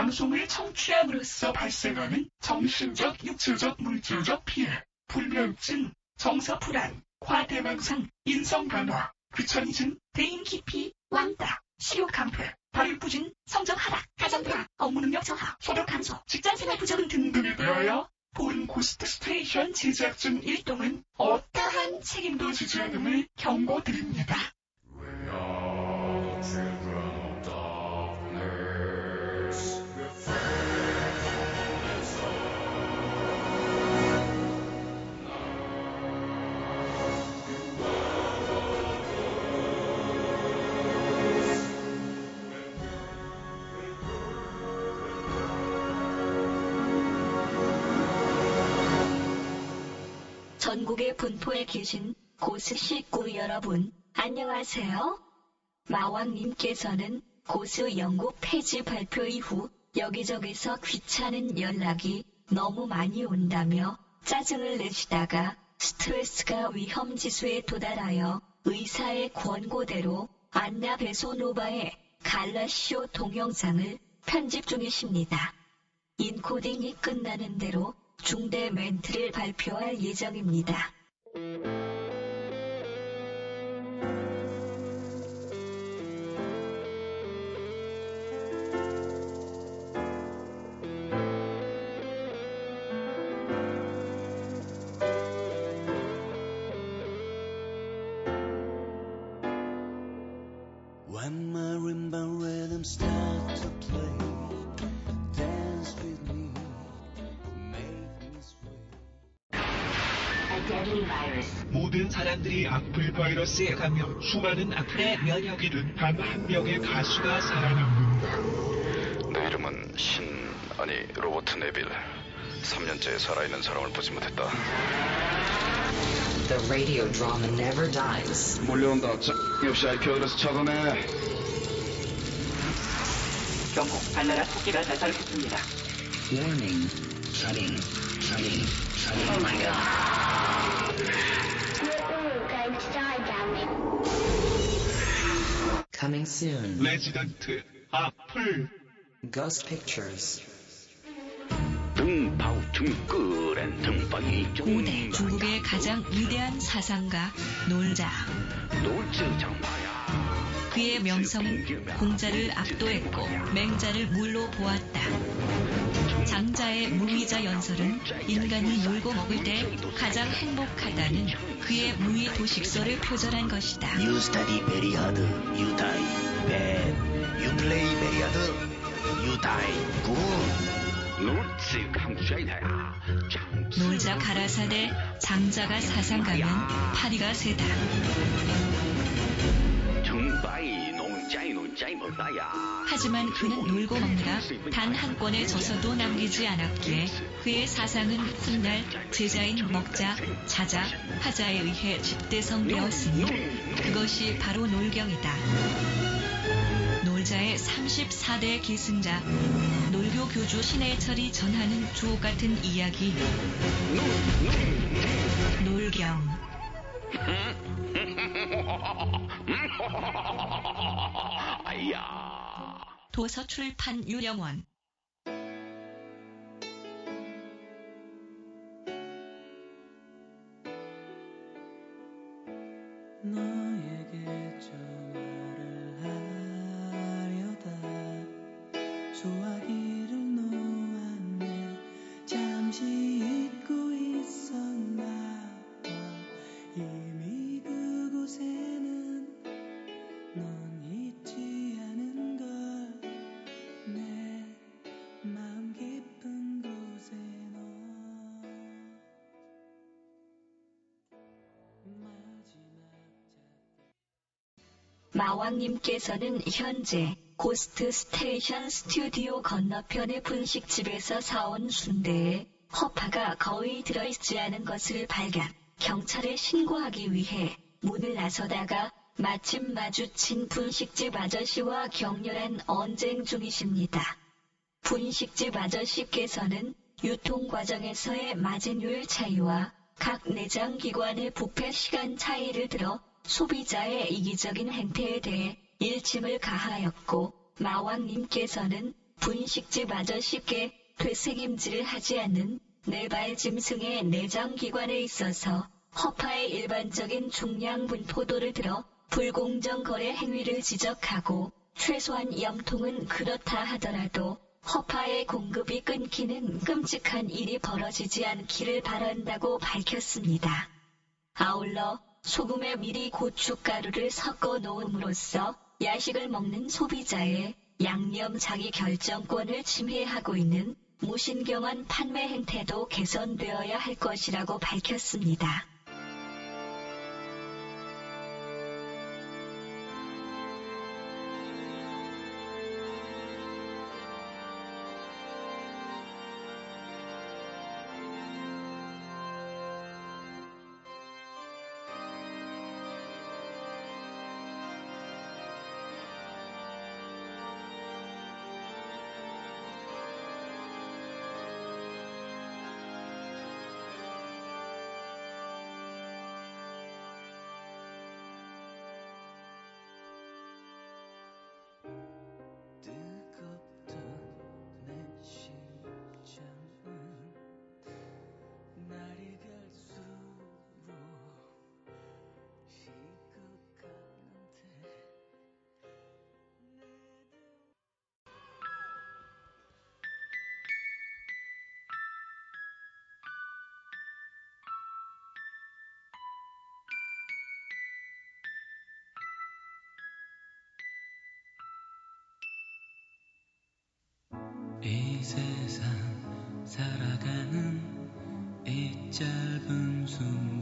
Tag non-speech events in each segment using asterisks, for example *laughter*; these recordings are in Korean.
방송을 청취함으로써 발생하는 정신적, 육체적, 물질적 피해, 불면증, 정서 불안, 과대망상, 인성 변화, 귀차니즘, 대인 기피, 왕따, 식욕 감퇴, 발육부진, 성적 하락, 가정 불안, 업무 능력 저하, 소득 감소, 직장 생활 부적응 등등에 대하여 본 Ghost Station 제작진 일동은 어떠한 책임도 지지 않음을 경고드립니다. 전국의 분포에 계신 고스 식구 여러분, 안녕하세요. 마왕님께서는 고스 영국 폐지 발표 이후 여기저기서 귀찮은 연락이 너무 많이 온다며 짜증을 내시다가 스트레스가 위험 지수에 도달하여 의사의 권고대로 안나 베소노바의 갈라시오 동영상을 편집 중이십니다. 인코딩이 끝나는 대로 중대 멘트를 발표할 예정입니다. When my marimba rhythms start to play, 모든 사람들이 악플 바이러스에 감염, 수많은 악플에 면역이 된 단 한 명의 가수가 살아남는다. 내 이름은 신 아니 로버트 네빌 3년째 살아있는 사람을 보지 못했다 The radio drama never dies. 몰려온다 자, 역시 IP 어드레스 찾아내 경고, 발나라 토끼가 발달했습니다. Warning. Shutting. Shutting. Shutting. Oh my god. We're all going to die down there. Coming soon. 레지던트, 악플. Ghost Pictures. 등파우 등끄렌 등빵이 고대 중국의 가장 위대한 사상가 놀자. 놀즈 장마야 그의 명성은 공자를 압도했고 맹자를 물로 보았다. 장자의 무의자 연설은 인간이 놀고 먹을 때 가장 행복하다는 그의 무의 도식설을 표절한 것이다. You study very hard, you die bad. You play very hard, you die good. 놀자 가라사대 장자가 사상 가면 파리가 세다. 하지만 그는 놀고 먹느라 단 한 권의 저서도 남기지 않았기에 그의 사상은 훗날 제자인 먹자, 자자, 하자에 의해 집대성되었으니 그것이 바로 놀경이다. 놀자의 34대 기승자, 놀교 교주 신해철이 전하는 주옥 같은 이야기. 놀경. *laughs* 아야 도서 출판 유령원. 마왕님께서는 현재 Ghost Station 스튜디오 건너편의 분식집에서 사온 순대에 허파가 거의 들어있지 않은 것을 발견, 경찰에 신고하기 위해 문을 나서다가 마침 마주친 분식집 아저씨와 격렬한 언쟁 중이십니다. 분식집 아저씨께서는 유통 과정에서의 마진율 차이와 각 내장 기관의 부패 시간 차이를 들어 소비자의 이기적인 행태에 대해 일침을 가하였고 마왕님께서는 분식집 아저씨께 되새김질을 하지 않는 네발 짐승의 내장기관에 있어서 허파의 일반적인 중량 분포도를 들어 불공정 거래 행위를 지적하고 최소한 염통은 그렇다 하더라도 허파의 공급이 끊기는 끔찍한 일이 벌어지지 않기를 바란다고 밝혔습니다. 아울러 소금에 미리 고춧가루를 섞어 놓음으로써 야식을 먹는 소비자의 양념 자기 결정권을 침해하고 있는 무신경한 판매 행태도 개선되어야 할 것이라고 밝혔습니다. 이 세상 살아가는 이 짧은 순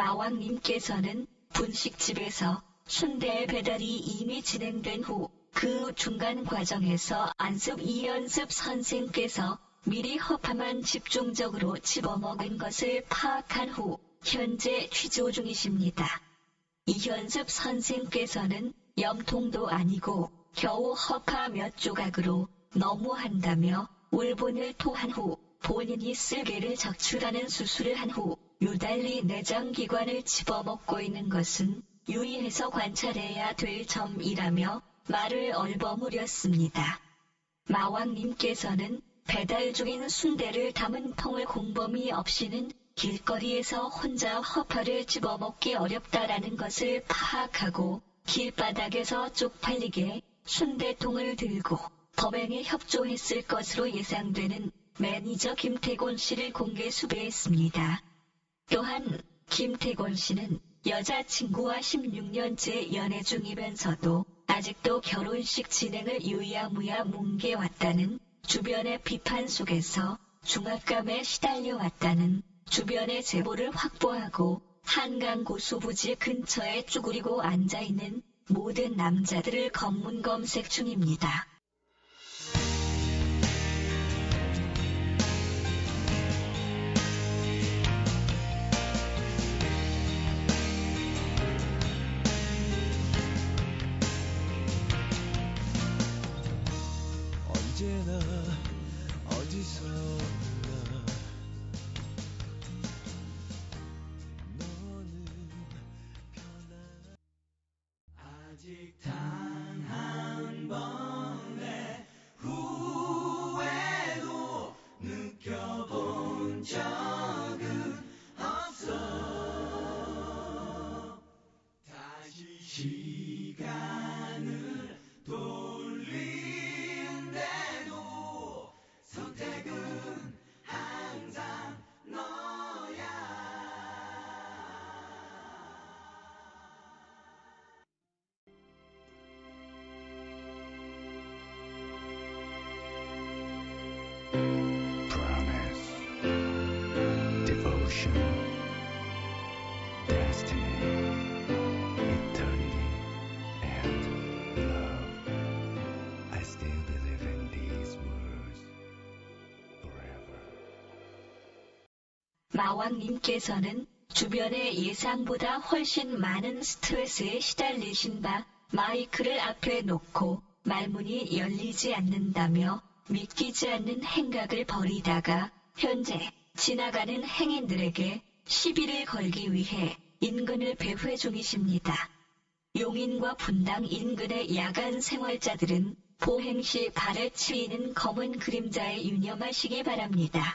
마왕님께서는 분식집에서 순대 배달이 이미 진행된 후 그 중간 과정에서 안습 이연습 선생께서 미리 허파만 집중적으로 집어먹은 것을 파악한 후 현재 취조 중이십니다. 이현습 선생께서는 염통도 아니고 겨우 허파 몇 조각으로 너무한다며 울분을 토한 후 본인이 쓸개를 적출하는 수술을 한 후 유달리 내장기관을 집어먹고 있는 것은 유의해서 관찰해야 될 점이라며 말을 얼버무렸습니다. 마왕님께서는 배달 중인 순대를 담은 통을 공범위 없이는 길거리에서 혼자 허파를 집어먹기 어렵다라는 것을 파악하고 길바닥에서 쪽팔리게 순대통을 들고 범행에 협조했을 것으로 예상되는 매니저 김태곤 씨를 공개 수배했습니다. 또한 김태곤 씨는 여자친구와 16년째 연애 중이면서도 아직도 결혼식 진행을 유야무야 뭉개왔다는 주변의 비판 속에서 중압감에 시달려왔다는 주변의 제보를 확보하고 한강 고수부지 근처에 쭈그리고 앉아있는 모든 남자들을 검문 검색 중입니다. Devotion, destiny, eternity, and love. I still believe in these words forever. 마왕님께서는 주변의 예상보다 훨씬 많은 스트레스에 시달리신 바 마이크를 앞에 놓고 말문이 열리지 않는다며 믿기지 않는 행각을 벌이다가 현재 지나가는 행인들에게 시비를 걸기 위해 인근을 배회 중이십니다. 용인과 분당 인근의 야간 생활자들은 보행 시 발에 치이는 검은 그림자에 유념하시기 바랍니다.